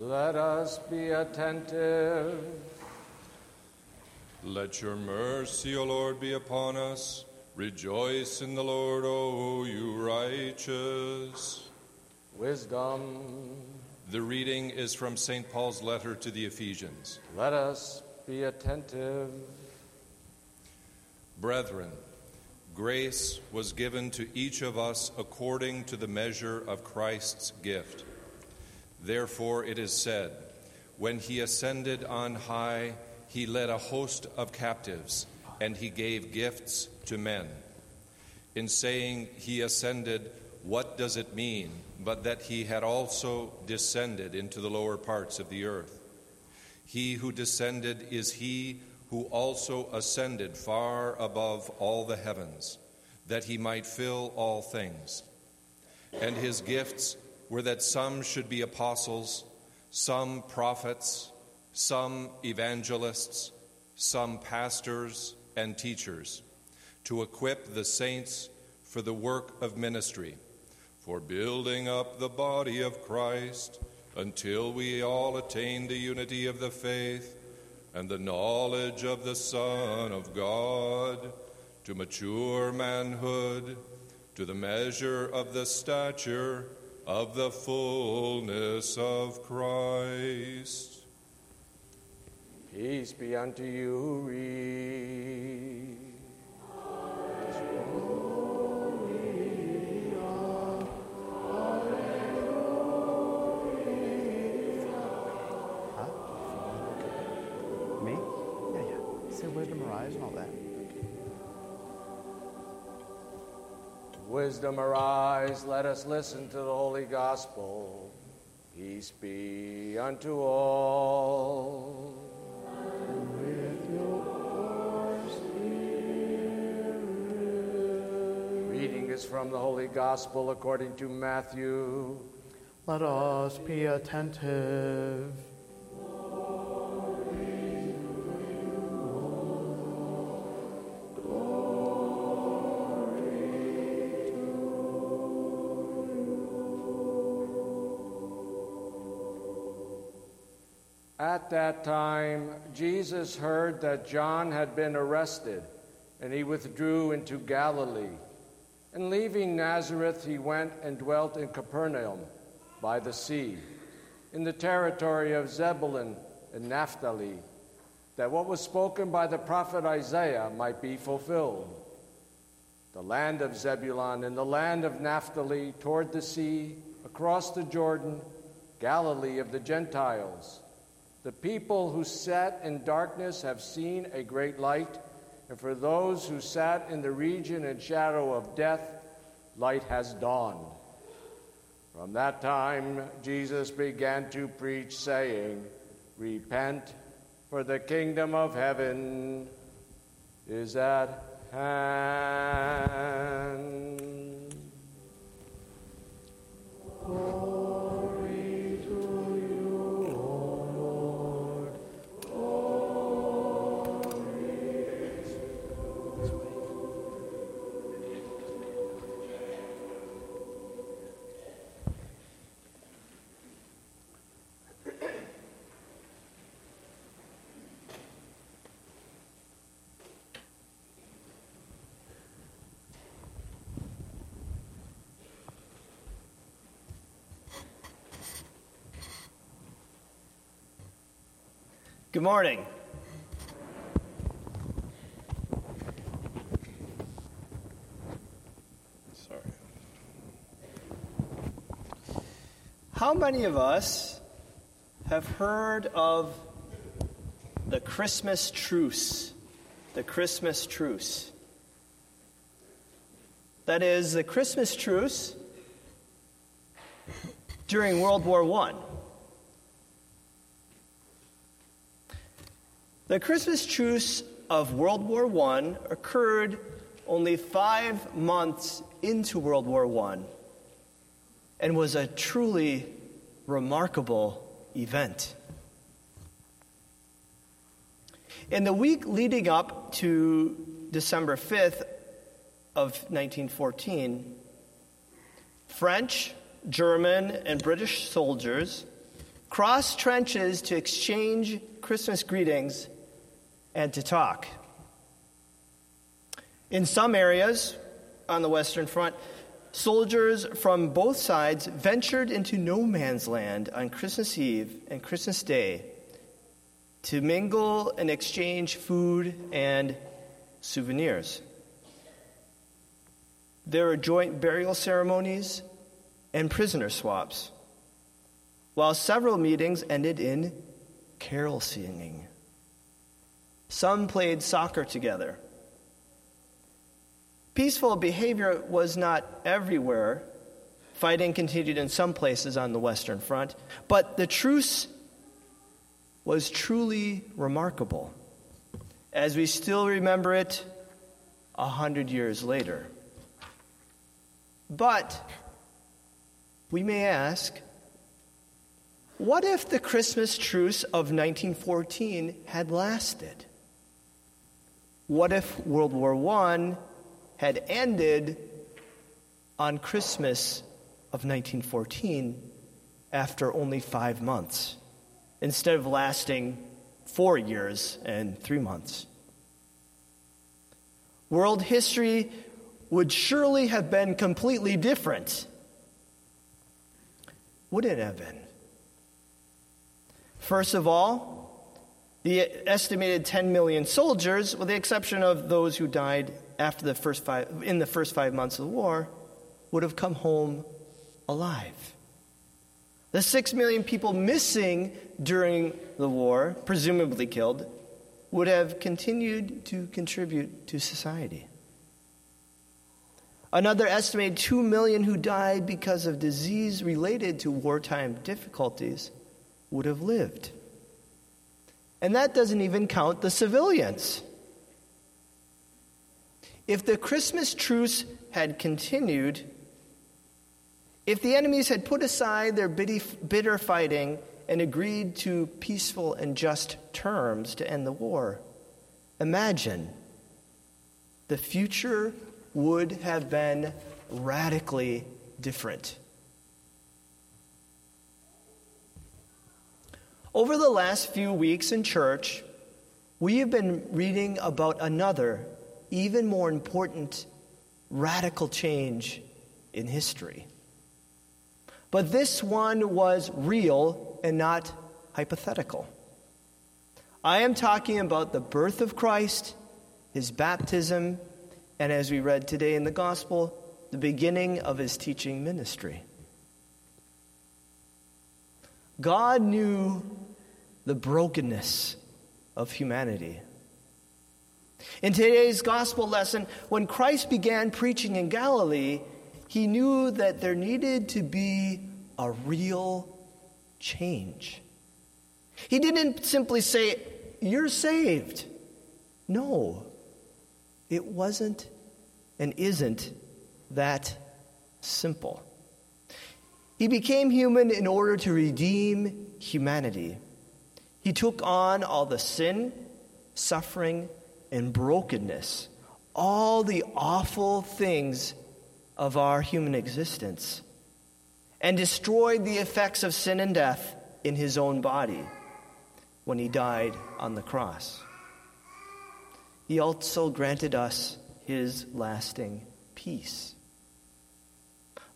Let us be attentive. Let your mercy, O Lord, be upon us. Rejoice in the Lord, O you righteous. Wisdom. The reading is from St. Paul's letter to the Ephesians. Let us be attentive. Brethren, grace was given to each of us according to the measure of Christ's gift. Therefore, it is said, When he ascended on high, he led a host of captives, and he gave gifts to men. In saying he ascended, what does it mean but that he had also descended into the lower parts of the earth? He who descended is he who also ascended far above all the heavens, that he might fill all things. And his gifts were that some should be apostles, some prophets, some evangelists, some pastors and teachers, to equip the saints for the work of ministry, for building up the body of Christ, until we all attain the unity of the faith and the knowledge of the Son of God, to mature manhood, to the measure of the stature of the fullness of Christ. Peace be unto you. Read. Wisdom arise, let us listen to the holy gospel. Peace be unto all. Reading is from the holy gospel according to Matthew. Let us be attentive. At that time, Jesus heard that John had been arrested, and he withdrew into Galilee. And leaving Nazareth, he went and dwelt in Capernaum by the sea, in the territory of Zebulun and Naphtali, that what was spoken by the prophet Isaiah might be fulfilled. The land of Zebulun and the land of Naphtali toward the sea, across the Jordan, Galilee of the Gentiles. The people who sat in darkness have seen a great light, and for those who sat in the region and shadow of death, light has dawned. From that time, Jesus began to preach, saying, Repent, for the kingdom of heaven is at hand. Glory Good morning. Sorry. How many of us have heard of the Christmas truce? The Christmas truce. That is, the Christmas truce during World War I. The Christmas truce of World War I occurred only five months into World War I and was a truly remarkable event. In the week leading up to December 5th of 1914, French, German, and British soldiers crossed trenches to exchange Christmas greetings and to talk. In some areas on the Western Front, soldiers from both sides ventured into no man's land on Christmas Eve and Christmas Day to mingle and exchange food and souvenirs. There are joint burial ceremonies and prisoner swaps, while several meetings ended in carol singing. Some played soccer together. Peaceful behavior was not everywhere. Fighting continued in some places on the Western Front, but the truce was truly remarkable, as we still remember it a hundred years later. But we may ask, what if the Christmas truce of 1914 had lasted? What if World War I had ended on Christmas of 1914 after only five months, instead of lasting four years and three months. World history would surely have been completely different. Would it have been? First of all, the estimated 10 million soldiers, with the exception of those who died after the first five, in the first five months of the war, would have come home alive. The six million people missing during the war, presumably killed, would have continued to contribute to society. Another estimated 2 million who died because of disease related to wartime difficulties would have lived. And that doesn't even count the civilians. If the Christmas truce had continued, if the enemies had put aside their bitter fighting and agreed to peaceful and just terms to end the war, imagine the future would have been radically different. Over the last few weeks in church, we have been reading about another, even more important, radical change in history. But this one was real and not hypothetical. I am talking about the birth of Christ, his baptism, and as we read today in the gospel, the beginning of his teaching ministry. God knew the brokenness of humanity. In today's gospel lesson, when Christ began preaching in Galilee, he knew that there needed to be a real change. He didn't simply say, You're saved. No, it wasn't and isn't that simple. He became human in order to redeem humanity. He took on all the sin, suffering, and brokenness, all the awful things of our human existence, and destroyed the effects of sin and death in his own body when he died on the cross. He also granted us his lasting peace.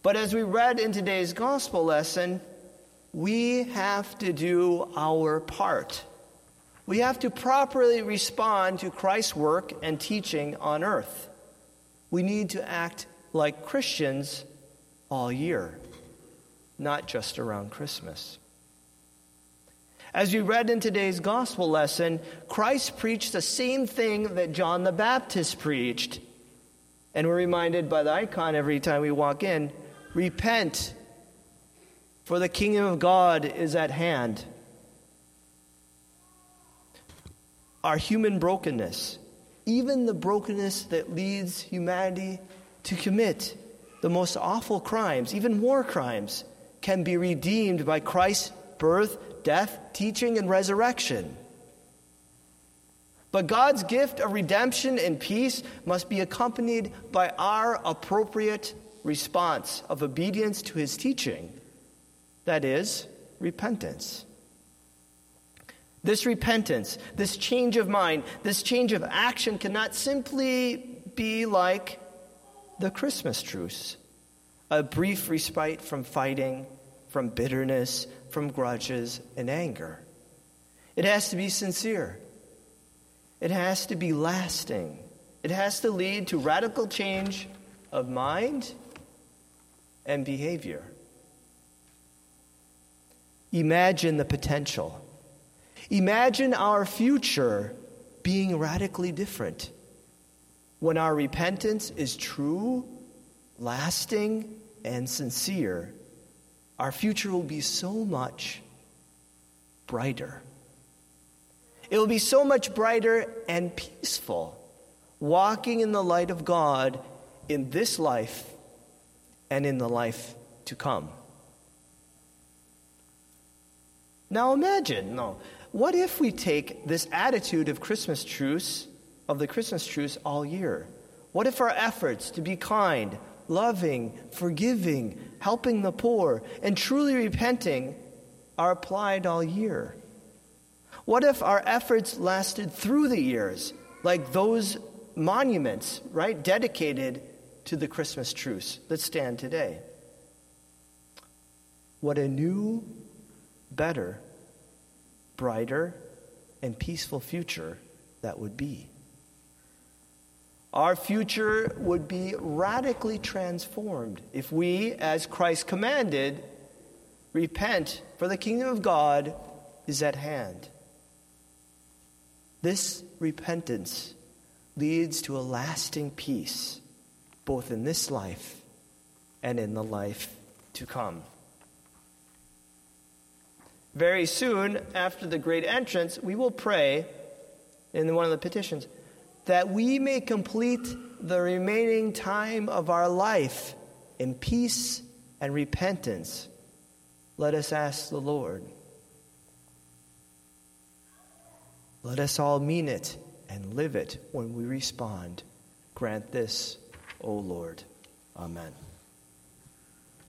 But as we read in today's gospel lesson, we have to do our part. We have to properly respond to Christ's work and teaching on earth. We need to act like Christians all year, not just around Christmas. As we read in today's gospel lesson, Christ preached the same thing that John the Baptist preached. And we're reminded by the icon every time we walk in repent, for the kingdom of God is at hand. Our human brokenness, even the brokenness that leads humanity to commit the most awful crimes, even war crimes, can be redeemed by Christ's birth, death, teaching, and resurrection. But God's gift of redemption and peace must be accompanied by our appropriate response of obedience to his teaching. That is, repentance. This repentance, this change of mind, this change of action cannot simply be like the Christmas truce a brief respite from fighting, from bitterness, from grudges and anger. It has to be sincere, it has to be lasting, it has to lead to radical change of mind and behavior. Imagine the potential. Imagine our future being radically different when our repentance is true, lasting, and sincere. Our future will be so much brighter. It will be so much brighter and peaceful, walking in the light of God in this life and in the life to come. Now imagine, no, what if we take this attitude of Christmas truce, of the Christmas truce all year? What if our efforts to be kind, loving, forgiving, helping the poor, and truly repenting are applied all year? What if our efforts lasted through the years, like those monuments, right, dedicated to the Christmas truce that stand today? What a new better, brighter, and peaceful future that would be. Our future would be radically transformed if we, as Christ commanded, repent, for the kingdom of God is at hand. This repentance leads to a lasting peace, both in this life and in the life to come. Very soon after the great entrance, we will pray in one of the petitions that we may complete the remaining time of our life in peace and repentance. Let us ask the Lord. Let us all mean it and live it when we respond. Grant this, O Lord. Amen.